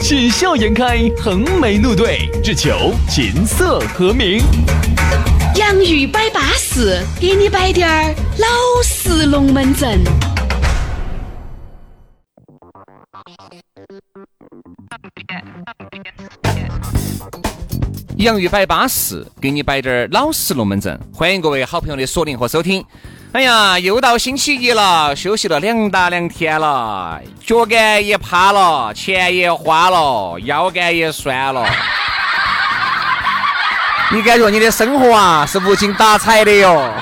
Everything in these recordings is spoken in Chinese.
喜笑颜开，横眉怒对，只求琴瑟和鸣。洋芋摆巴士，给你摆点儿老式龙门阵。洋芋摆巴士，给你摆点儿老式龙门阵。欢迎各位好朋友的锁定和收听。哎呀，又到星期一了，休息了两大两天了，脚杆也趴了，钱也花了，腰杆也酸了。你感觉你的生活啊是无精打采的哟？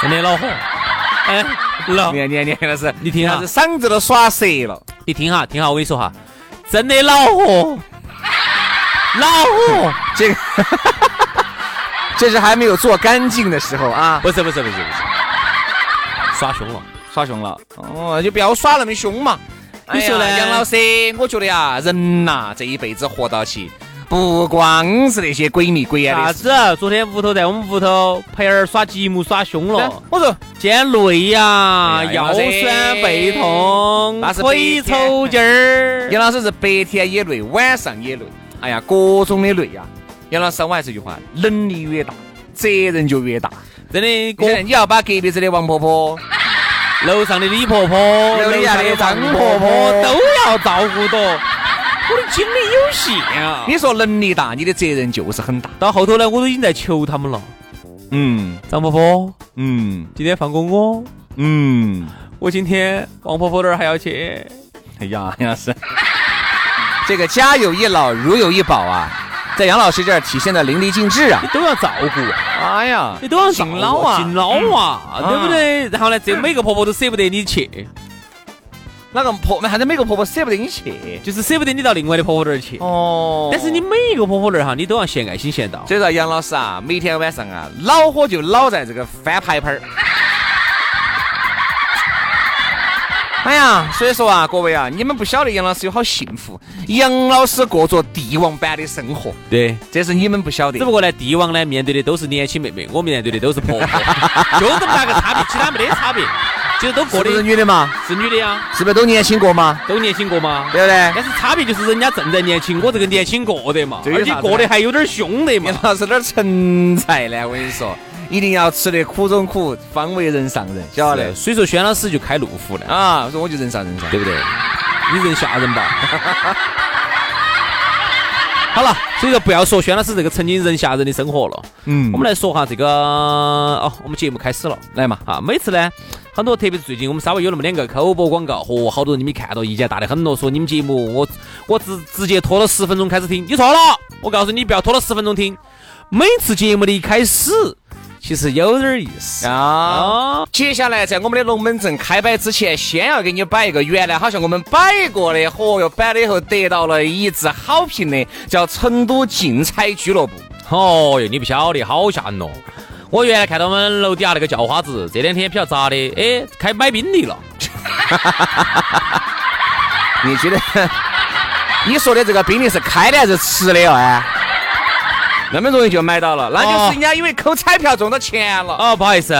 真的恼火。哎，老，你你你老师，你听哈，这嗓子都耍涩了。你听哈，听哈，我跟你说哈，真的恼火，恼火。这个，这是还没有做干净的时候啊。不是不是不是不是。耍凶了，耍凶了，哦，就不要耍那么凶嘛。你说呢，杨老师？我觉得呀，人呐，这一辈子活到起，不光是那些鬼迷鬼眼的。啥子？昨天屋头在我们屋头，培儿耍积木耍凶了。我说，今天累呀，腰酸背痛，腿抽筋儿。杨老师是白天也累，晚上也累。哎呀，各种的累呀。杨老师，我还是一句话，能力越大，责任就越大。真的，哥你要把隔壁子的王婆婆、楼上的李婆婆、楼下的张婆婆都要照顾到，我的精力有限啊！你说能力大，你的责任就是很大。到后头呢，我都已经在求他们了。嗯，张婆婆，嗯，今天放过我。嗯，我今天王婆婆那儿还要去。哎呀，杨老师，这个家有一老，如有一宝啊。在杨老师这儿体现的淋漓尽致啊！你都要照顾，哎呀，你都要敬老啊，敬老啊，对不对？然后呢，这每个婆婆都舍不得你去，哪个婆？那还是每个婆婆舍不得你去，就是舍不得你到另外的婆婆那儿去。哦。但是你每一个婆婆那儿哈，你都要献爱心献到。所以说，杨老师啊，每天晚上啊，恼火就恼在这个翻牌牌儿。哎呀，所以说啊，各位啊，你们不晓得杨老师有好幸福。杨老师过着帝王般的生活，对，这是你们不晓得。只不过呢，帝王呢面对的都是年轻妹妹，我面对的都是婆婆，就这么大个差别，其他没得差别。其实都过的是女的嘛，是女的呀，是不是都年轻过嘛？都年轻过嘛，对不对？但是差别就是人家正在年轻，我这个年轻过的嘛，而且过得还有点凶的嘛。杨老师点成才呢，我跟你说。一定要吃得苦中苦，方为人上人，晓得？所以说，轩老师就开路虎了啊！我说我就人上人上，对不对？你人吓人吧。好了，所以说不要说轩老师这个曾经人吓人的生活了。嗯，我们来说哈这个哦，我们节目开始了，来嘛啊！每次呢，很多特别是最近我们稍微有那么两个口播广告，嚯，好多人你没看到，意见大的很咯，说你们节目我我直直接拖了十分钟开始听，你错了，我告诉你不要拖了十分钟听，每次节目的一开始。其实有点意思啊！接下来在我们的龙门阵开摆之前，先要给你摆一个原来好像我们摆过的，嚯哟，摆了以后得到了一致好评的，叫成都竞彩俱乐部。哦哟，你不晓得，好吓人哦！我原来看到我们楼底下那个叫花子，这两天比较杂的，哎，开买宾利了。你觉得？你说的这个宾利是开的还是吃的哦？哎？那么容易就买到了，那就是人家因为扣彩票中到钱了。哦，不好意思，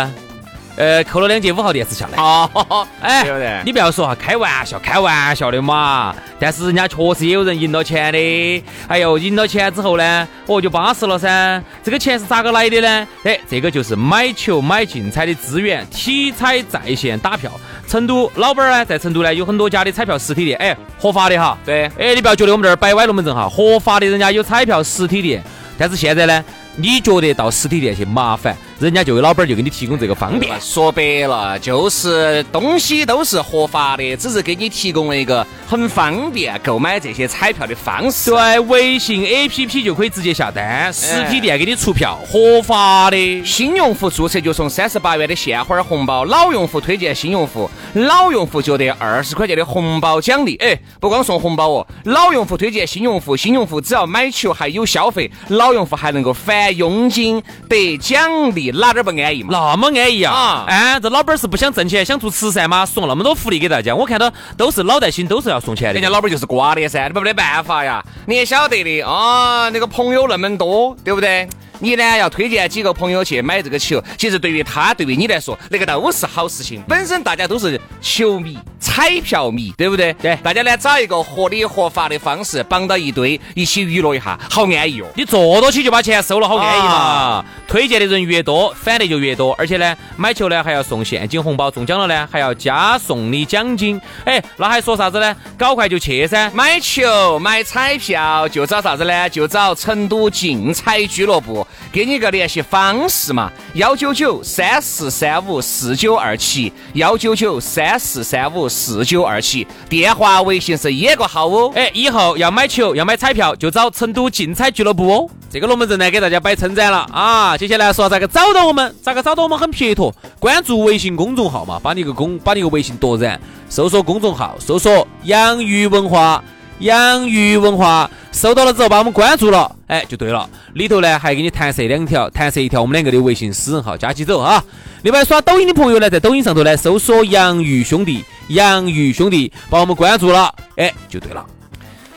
呃，扣了两节五号电池下来。哦，哎，对不对你不要说哈，开玩笑，开玩笑的嘛。但是人家确实也有人赢到钱的。哎呦，赢到钱之后呢，哦，就巴适了噻。这个钱是咋个来的呢？哎，这个就是买球买竞彩的资源，体彩在线打票。成都老板儿呢，在成都呢有很多家的彩票实体店，哎，合法的哈。对，哎，你不要觉得我们这儿摆歪龙门阵哈，合法的人家有彩票实体店。但是现在呢，你觉得到实体店去麻烦，人家就有老板就给你提供这个方便。说白了，就是东西都是合法的，只是给你提供了一个很方便购买这些彩票的方式。对，微信 APP 就可以直接下单，实体店给你出票，合法的。新用户注册就送三十八元的现花红包，老用户推荐新用户，老用户就得二十块钱的红包奖励。哎，不光送红包哦，老用户推荐新用户，新用户只要买球还有消费，老用户还能够返佣金得奖励。哪点不安逸嘛？那么安逸啊！哎，这老板是不想挣钱，想做慈善吗？送那么多福利给大家，我看到都是脑袋心，都是要送钱的。人家老板就是瓜的噻，你没得办法呀，你也晓得的啊，那个朋友那么多，对不对？你呢要推荐几个朋友去买这个球，其实对于他，对于你来说，那个都是好事情。本身大家都是球迷、彩票迷，对不对？对，大家呢找一个合理合法的方式绑到一堆，一起娱乐一下，好安逸哦。你坐到起就把钱收了，好安逸嘛。推荐的人越多，返的就越多，而且呢，买球呢还要送现金红包，中奖了呢还要加送你奖金。哎，那还说啥子呢？搞快就去噻！买球、买彩票就找啥子呢？就找成都竞彩俱乐部。给你个联系方式嘛，幺九九三四三五四九二七，幺九九三四三五四九二七，电话、微信是一个号哦。哎，以后要买球、要买彩票，就找成都竞彩俱乐部哦。这个龙门阵呢，给大家摆称赞了啊！接下来说这个找到我们？咋个找到我们？很撇脱，关注微信公众号嘛，把你个公，把你个微信夺燃，搜索公众号，搜索洋芋文化。洋芋文化收到了之后，把我们关注了，哎，就对了。里头呢还给你弹射两条，弹射一条我们两个的微信私人号，加起走啊。另外刷抖音的朋友呢，在抖音上头呢搜索“洋芋兄弟”，洋芋兄弟把我们关注了，哎，就对了。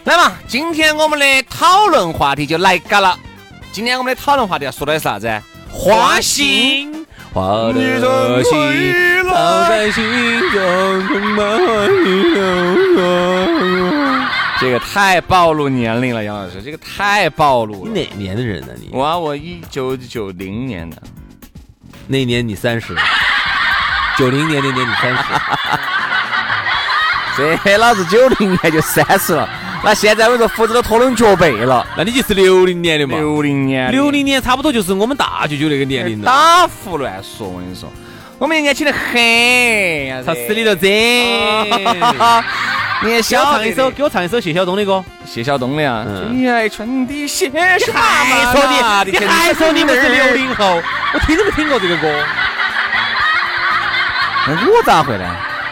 来嘛，今天我们的讨论话题就来嘎了。今天我们的讨论话题要说的是啥子？花心，花的心，藏在心中，充满这个太暴露年龄了，杨老师，这个太暴露了。你哪年的人呢？你我我一九九零年的，那年你三十，九零年那年你三十，这老子九零年就三十了。那现在我说胡子都拖拢脚背了，那你就是六零年的嘛？六零年，六零年差不多就是我们大舅舅那个年龄了。打胡乱说，我跟你说，我们年轻的很，他死里头这！你也想唱一首，给我唱一首谢晓东的歌。谢晓东的啊，最爱春的谢什么？还说你，你还说你们是六零后？我听都没听过这个歌。那我咋会呢？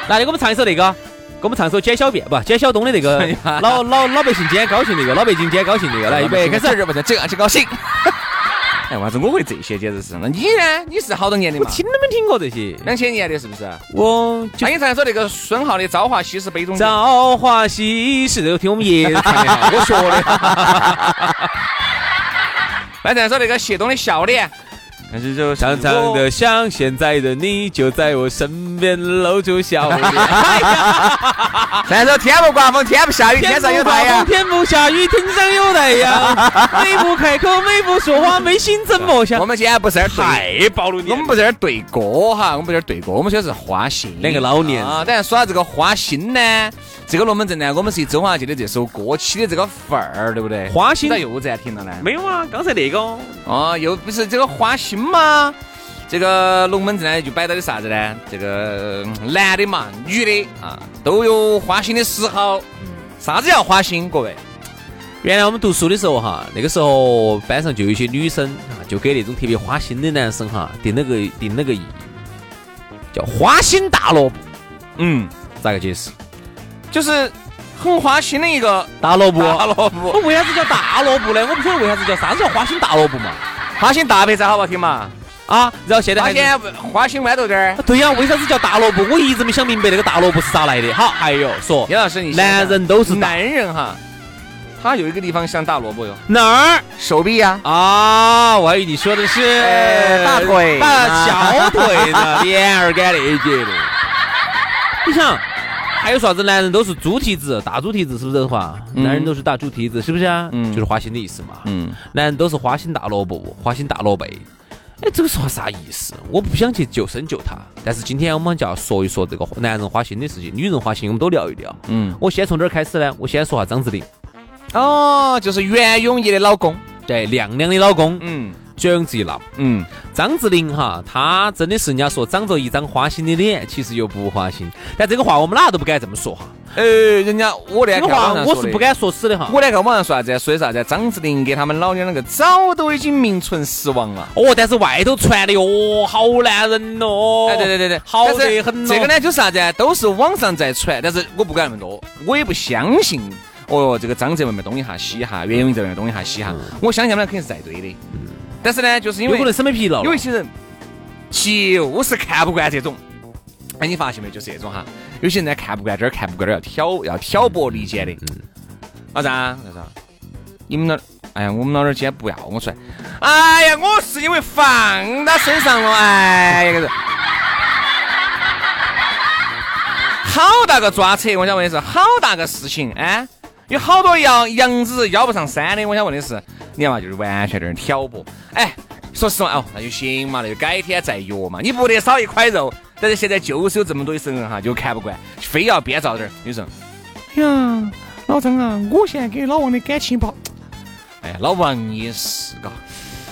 来你给我们唱一首那个，给我们唱首简小便不？简小东的那个老老老百姓今天高兴那个，老百姓今天高兴那个，来预备开始，不是这样去高兴。哎，为啥子我会这些？简直是。那你呢？你是好多年的嘛？我听都没听过这些。两千年的是不是？我。那你唱说那个孙浩的《朝花夕拾杯中》。朝花夕拾，这个听我们爷爷唱的，我学的。来唱说那个谢东的《笑脸》。但是就长长的想，现在的你就在我身边，露出笑脸。再说天不刮风，天不下雨，天上有太阳。天不下雨，天上有太阳。美不开口，美不说话，没心怎么想？我们今天不是太暴露你，我们不是在这对歌哈，我们不是在对歌，我们说的是花心。两个老年啊，等下说到这个花心呢，这个龙门阵呢，我们是以周华健的这首歌起的这个范儿，对不对？花心咋又暂停了呢？没有啊，刚才那个哦，又不是这个花心。嘛，这个龙门阵呢就摆到的啥子呢？这个男的嘛，女的啊，都有花心的时候。啥子叫花心？各位，原来我们读书的时候哈，那个时候班上就有一些女生啊，就给那种特别花心的男生哈定了个定了个义，叫花心大萝卜。嗯，咋个解释？就是很花心的一个大萝卜。大萝卜。我为啥子叫大萝卜呢？我不晓得为啥子叫啥子叫花心大萝卜嘛。花心大白菜好不好听嘛？啊，然后现在花心花心豌豆丁儿。对呀，为啥子叫大萝卜？我一直没想明白那个大萝卜是咋来的。好，还有说，叶老师，你男人都是男人哈，他有一个地方像大萝卜哟。哪儿？手臂呀。啊，我还以为你说的是大腿、大小腿呢，连儿干那节的。你想？还有啥子？男人都是猪蹄子，大猪蹄子是不是这话？男人都是大猪蹄子，是不是啊？嗯，就是花心的意思嘛。嗯，男人都是花心大萝卜，花心大萝卜。哎，这个说话啥意思？我不想去救生救他，但是今天我们就要说一说这个男人花心的事情，女人花心我们都聊一聊。嗯，我先从哪儿开始呢？我先说下张智霖。哦，就是袁咏仪的老公，对，亮亮的老公。嗯，绝永之一闹。嗯，张智霖哈，他真的是人家说长着一张花心的脸，其实又不花心。但这个话我们哪都不敢这么说哈。呃，人家我那这个话我是不敢说死的哈。我那个网上说啥子？说的啥子？张智霖给他们老娘两个早都已经名存实亡了。哦，但是外头传的哟，好男人哦。哎，对对对对，好得很。这个呢，就是啥子？都是网上在传，但是我不敢那么多，我也不相信。哦哟，这个张哲外面东一下西一下，袁咏在外面东一下西一下，我相信他们肯定是在对的。但是呢，就是因为有可能审美疲劳，有一些人就是看不惯这种。哎，你发现没？就是这种哈，有些人呢看不惯这儿，看不惯那儿，要挑要挑拨离间的。嗯。老张，老张，你们那，哎呀，我们老儿今天不要我出来。哎呀，我是因为放他身上了，哎呀，个好大个抓扯！我想问的是，好大个事情哎，有好多羊羊子邀不上山的。我想问的是，你看嘛，就是完全在这挑拨。哎，说实话哦，那就行嘛，那就改天再约嘛，你不得少一块肉。但是现在就是有这么多的神人哈，就看不惯，非要编造点儿。女生，哎呀，老张啊，我现在跟老王的感情不好。哎，老王也是嘎，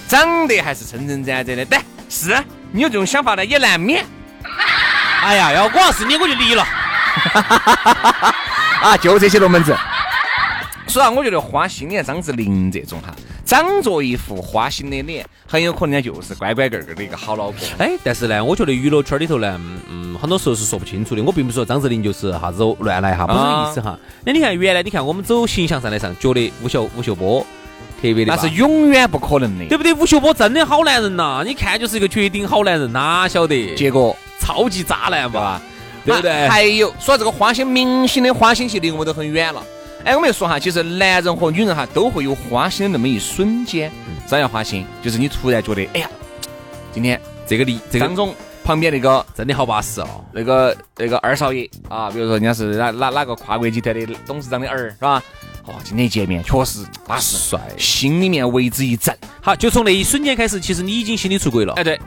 长得还是称称赞赞的。但，是你有这种想法呢，也难免。哎呀，要我要是你，我就离了。啊，就这些龙门阵。所以啊，我觉得花心的张智霖这种哈，长着一副花心的脸，很有可能就是乖乖个个的一个好老婆。哎，但是呢，我觉得娱乐圈里头呢，嗯，很多时候是说不清楚的。我并不是说张智霖就是啥子乱来哈，不是这个意思哈。那你看，原来你看我们走形象上来上，觉得吴秀吴秀波特别的，那是永远不可能的，对不对？吴秀波真的好男人呐，你看就是一个绝顶好男人，哪晓得？结果超级渣男吧？对不对？还有说这个花心明星的花心戏离我们都很远了。哎，我们说哈，其实男人和女人哈都会有花心的那么一瞬间。啥叫花心？就是你突然觉得，哎呀，今天这个李这个张总旁边那个真的好巴适哦，那个那个二少爷啊，比如说人家是哪哪哪个跨国集团的董事长的儿，是吧？哦，今天见面确实巴适，帅，心里面为之一震。好，就从那一瞬间开始，其实你已经心里出轨了。哎，对。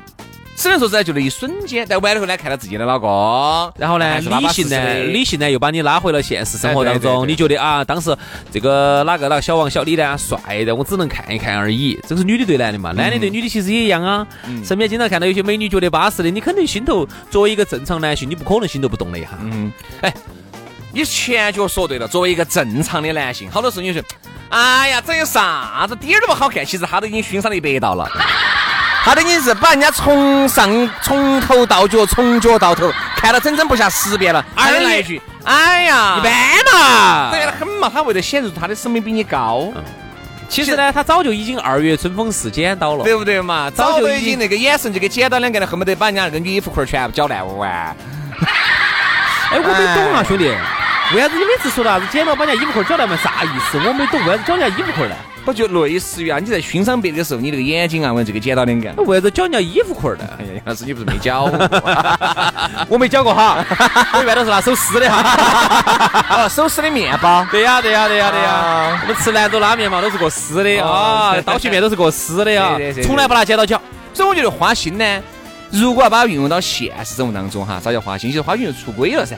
只能说是在就那一瞬间，但完了后呢，看到自己的老公，然后呢，理性呢，理性呢又把你拉回了现实生活当中。你觉得啊，当时这个哪个哪个小王小李呢帅的，我只能看一看而已。这是女的对男的嘛，男的对女的其实也一样啊。身边经常看到有些美女觉得巴适的，你肯定心头作为一个正常男性，你不可能心头不动的哈。嗯，哎，你前脚说对了，作为一个正常的男性，好多时候你说，哎呀，这有啥子，点儿都不好看，其实他都已经熏上了一百道了。他的意思是把人家从上从头到脚，从脚到头看了整整不下十遍了。二来一句，哎呀，一般嘛，对了很嘛。他为了显示他的审美比你高，其实呢，他早就已经二月春风似剪刀了，对不对嘛？早就已经那个眼神就跟剪刀两个人，恨不得把人家那个女衣服裤全部绞烂完。哎，我没懂啊，兄弟，为啥子你每次说的啥子剪刀把人家衣服裤绞烂完啥意思？我没懂，为啥子绞人家衣服裤呢？不就类似于啊？你在欣赏别的时候，你那个眼睛啊，问这个剪刀两个。为啥子绞人家衣服裤儿呢？哎呀，杨老师你不是没搅？我没绞过哈，我一般都是拿手撕的哈。手撕的面包。对呀，对呀，对呀，对呀。我们吃兰州拉面嘛，都是过撕的啊，刀削面都是过撕的啊，从来不拿剪刀绞。所以我觉得花心呢，如果要把它运用到现实生活当中哈，啥叫花心？其实花心就出轨了噻。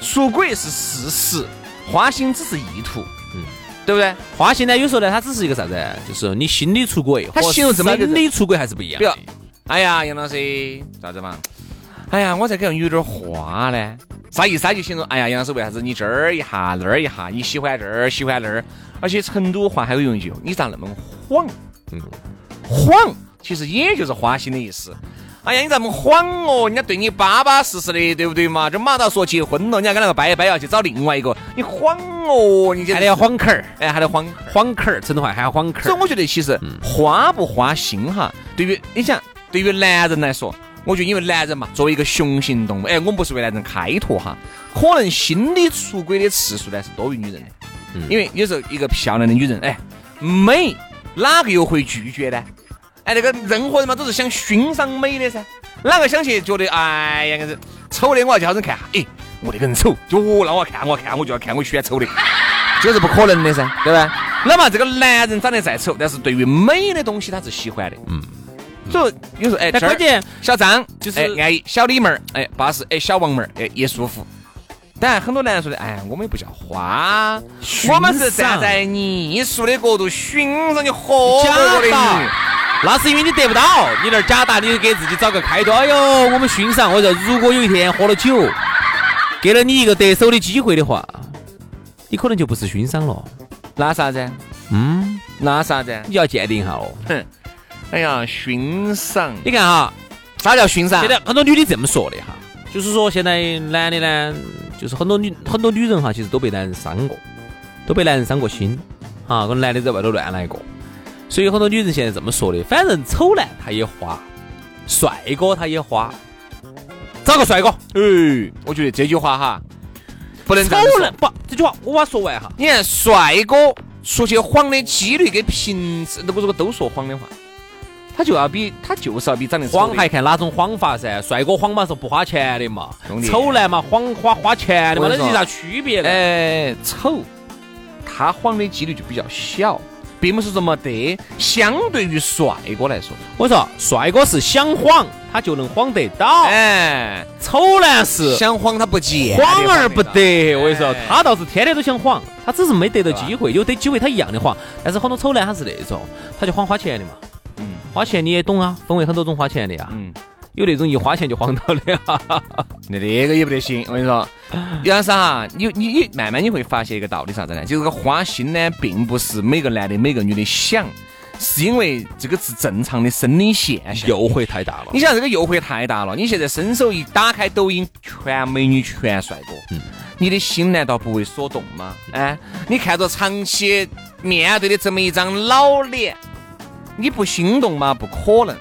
出轨是事实，花心只是意图。对不对？花心呢？有时候呢，它只是一个啥子？就是你心理出轨，它形容这么生理出轨还是不一样。比如，哎呀，杨老师，咋子嘛？哎呀，我在给人有点花呢。啥意思？他就形容，哎呀，杨老师，为啥子你这儿一下那儿一下，你喜欢这儿喜欢那儿？而且成都话还有用一句，你咋那么晃？嗯，晃其实也就是花心的意思。哎呀，你咋么晃哦？人家对你巴巴适适的，对不对嘛？这马上说结婚了，你要跟那个掰一掰，要去找另外一个，你晃哦？你还得要晃坎儿，哎，还得晃晃坎儿，成都话还要晃坎儿。所以我觉得其实花不花心哈，对于你想，对于男人来说，我觉得因为男人嘛，作为一个雄性动物，哎，我们不是为男人开脱哈，可能心理出轨的次数呢是多于女人的，因为有时候一个漂亮的女人，哎，美，哪个又会拒绝呢？哎，那个任何人嘛都是想欣赏美的噻，哪个想去觉得哎呀，个丑的我要叫人看哈？哎，我那个人丑，就哦，那我看我看我就要看我喜欢丑的，这是不可能的噻，对吧？那么这个男人长得再丑，但是对于美的东西他是喜欢的，嗯。所以有时候哎，但关键小张就是安逸，小李妹儿哎巴适，哎小王妹儿哎也舒服。当然很多男人说的，哎，我们也不叫花，我们是站在艺术的角度欣赏你活过的你。那是因为你得不到，你那儿假打，你给自己找个开端。哎呦，我们欣赏。我说，如果有一天喝了酒，给了你一个得手的机会的话，你可能就不是欣赏了。那啥子？嗯，那啥子？你要鉴定一下哦。哼，哎呀，欣赏。你看哈，啥叫欣赏？现在很多女的这么说的哈，就是说现在男的呢，就是很多女很多女人哈，其实都被男人伤过，都被男人伤过心，哈，跟男的在外头乱来过。所以很多女人现在这么说的，反正丑男他也花，帅哥他也花，找个帅哥。哎，我觉得这句话哈，不能丑男不，这句话我把它说完哈。你看帅哥出去谎的几率跟平时如果都说谎的话，他就要比他就是要比长得谎还看哪种谎法噻？帅哥谎嘛是不花钱的嘛，丑男嘛谎花花钱的嘛，那有啥区别呢？哎，丑，他谎的几率就比较小。并不是这么得，相对于帅哥来说，我说帅哥是想晃他就能晃得到，哎，丑男是想晃他不见，晃而不得。我跟你说，他倒是天天都想晃，他只是没得到机会，有得机会他一样的晃。但是很多丑男他是那种，他就晃花钱的嘛，嗯，花钱你也懂啊，分为很多种花钱的呀，嗯。有那种一花钱就黄到的，那那个也不得行。我跟你说，杨生哈，你你你慢慢你会发现一个道理啥子呢？就是个花心呢，并不是每个男的每个女的想，是因为这个是正常的生理现象。诱惑太大了。你想这个诱惑太大了，你现在伸手一打开抖音，全美女全帅哥，嗯，你的心难道不为所动吗？哎，你看着长期面对的这么一张老脸，你不心动吗？不可能。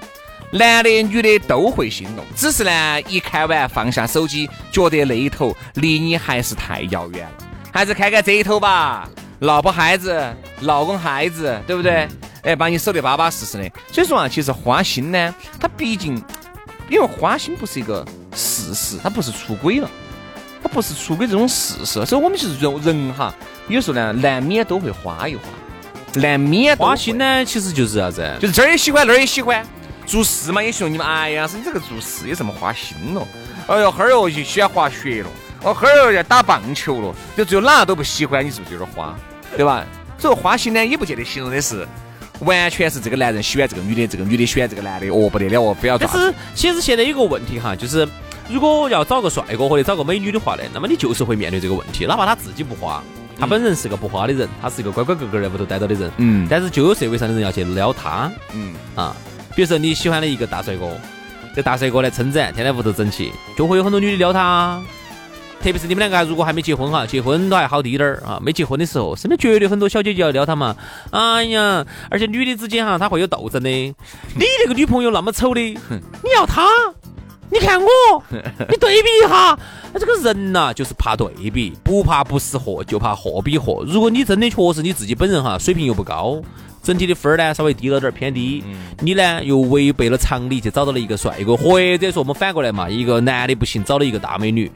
男的、女的都会心动，只是呢，一看完放下手机，觉得那一头离你还是太遥远了，还是看看这一头吧。老婆孩子、老公孩子，对不对？哎，把你守得巴巴适适的。所以说啊，其实花心呢，它毕竟，因为花心不是一个事实，它不是出轨了，它不是出轨这种事实。所以我们其实人人哈，有时候呢，难免都会花一花，难免花心呢，其实就是啥子？就是这儿也喜欢，那儿也喜欢。做事嘛也行，你们哎呀，是你这个做事也这么花心了。哎呦，哈儿哦就喜欢滑雪了，哦哈儿要打棒球了，就只有哪个都不喜欢，你是不是有点花？对吧？所以花心呢，也不见得形容的是完全是这个男人喜欢这个女的，这个女的喜欢这个男的，哦不得了哦，非要但是其实现在有个问题哈，就是如果要找个帅哥或者找个美女的话呢，那么你就是会面对这个问题，哪怕他自己不花，他本人是个不花的人，他是一个乖乖个个在屋头待着的人，嗯，但是就有社会上的人要去撩他，嗯啊。比如说你喜欢的一个大帅哥，这大帅哥来称赞，天天屋头整齐，就会有很多女的撩他。特别是你们两个如果还没结婚哈，结婚都还好滴点儿啊。没结婚的时候，身边绝对很多小姐姐要撩他嘛。哎呀，而且女的之间哈，他会有斗争的。你那个女朋友那么丑的，你要他？你看我，你对比一下。这个人呐，就是怕对比，不怕不识货，就怕货比货。如果你真的确实你自己本人哈，水平又不高。整体的分儿呢稍微低了点儿偏低，你呢又违背了常理去找到了一个帅哥，或者说我们反过来嘛，一个男的不行找了一个大美女，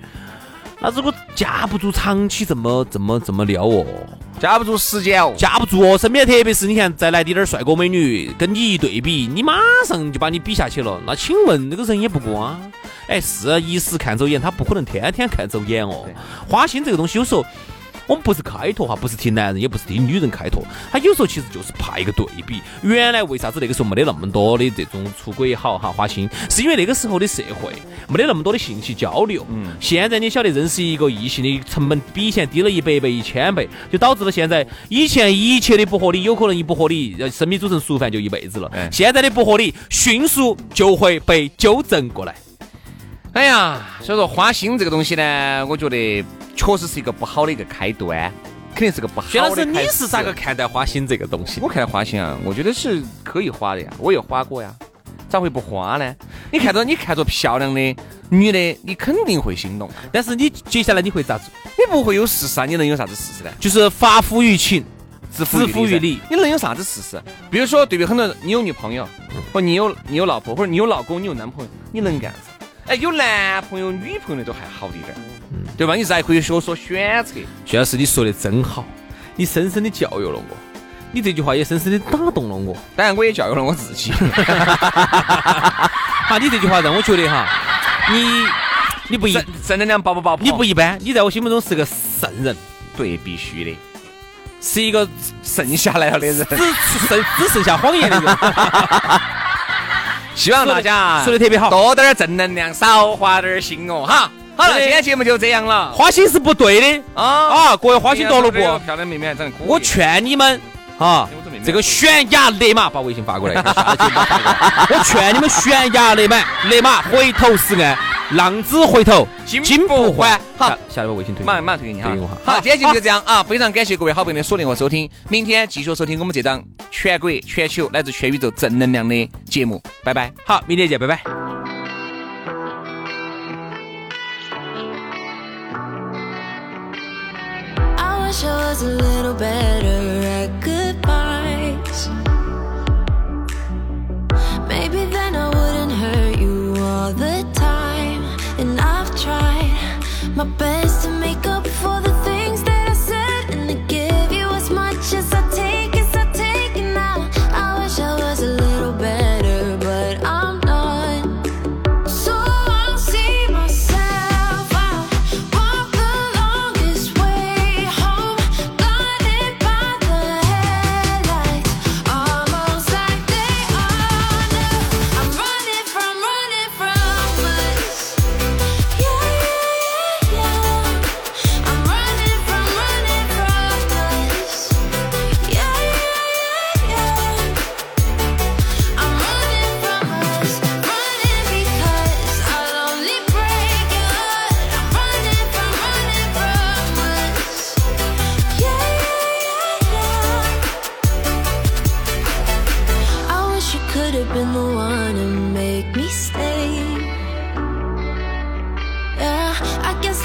那如果架不住长期这么这么这么撩哦，架不住时间哦，架不住哦，身边特别是你看再来滴点儿帅哥美女跟你一对比，你马上就把你比下去了，那请问那个人也不光，哎是一时看走眼，他不可能天天看走眼哦，花心这个东西有时候。我们不是开脱哈，不是替男人，也不是替女人开脱，他有时候其实就是怕一个对比。原来为啥子那个时候没得那么多的这种出轨也好哈花心，是因为那个时候的社会没得那么多的信息交流。嗯。现在你晓得认识一个异性的成本比以前低了一百倍、一千倍，就导致了现在以前一切的不合理，有可能一不合理，生米煮成熟饭就一辈子了。现在的不合理，迅速就会被纠正过来。哎呀，所以说花心这个东西呢，我觉得。确实是一个不好的一个开端，肯定是个不好的。薛老师，你是咋个看待花心这个东西？我看花心啊，我觉得是可以花的呀，我也花过呀，咋会不花呢？你看到你看着漂亮的女的，你肯定会心动。但是你接下来你会咋做？你不会有事实啊？你能有啥子事实呢？就是发乎于情，止乎于理。你能有啥子事实？比如说，对比很多人，你有女朋友，或你有你有老婆，或者你有老公，你有男朋友，你能干啥？哎，有男朋友、女朋友的都还好一点，对吧？你再可以学说选择。薛老师，你说的真好，你深深的教育了我，你这句话也深深的打动了我。当然，我也教育了我自己。哈，你这句话让我觉得哈，你你不一正能量爆不爆？你不一般，你在我心目中是个圣人。对，必须的。是一个剩下来了的人，只剩只剩下谎言的人。希望大家说的特别好，多点正能量，少花点心哦，哈。好了，今天节目就这样了。花心是不对的啊啊！各位花心多萝卜？漂亮妹妹长得我劝你们啊，这个悬崖勒马，把微信发过来。我劝你们悬崖勒马，勒马回头是岸，浪子回头金不换。好，下一个微信推，马上马上推给你哈。好，今天节目就这样啊！非常感谢各位好朋友的锁定和收听，明天继续收听我们这档全国全球乃至全宇宙正能量的节目。拜拜，好，明天见，拜拜。wish I was a little better my best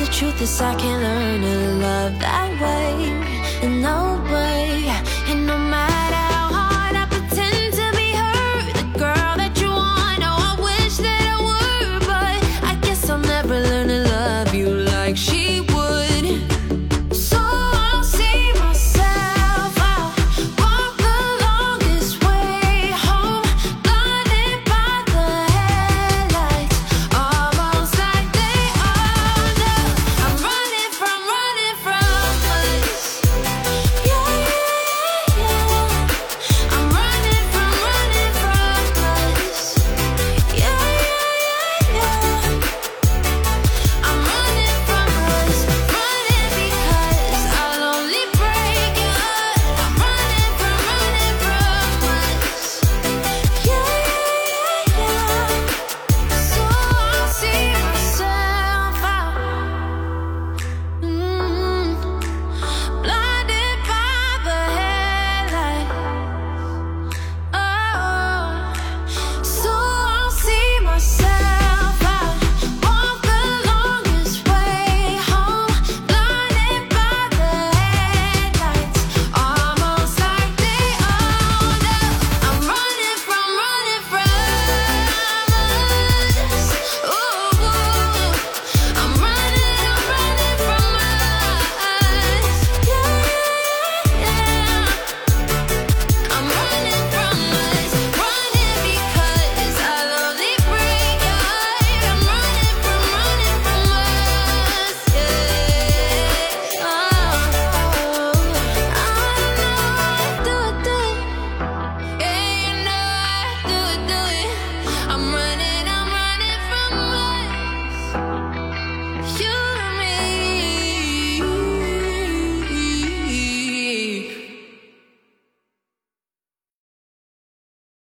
the truth is I can't learn to love that way. And no way, and no matter.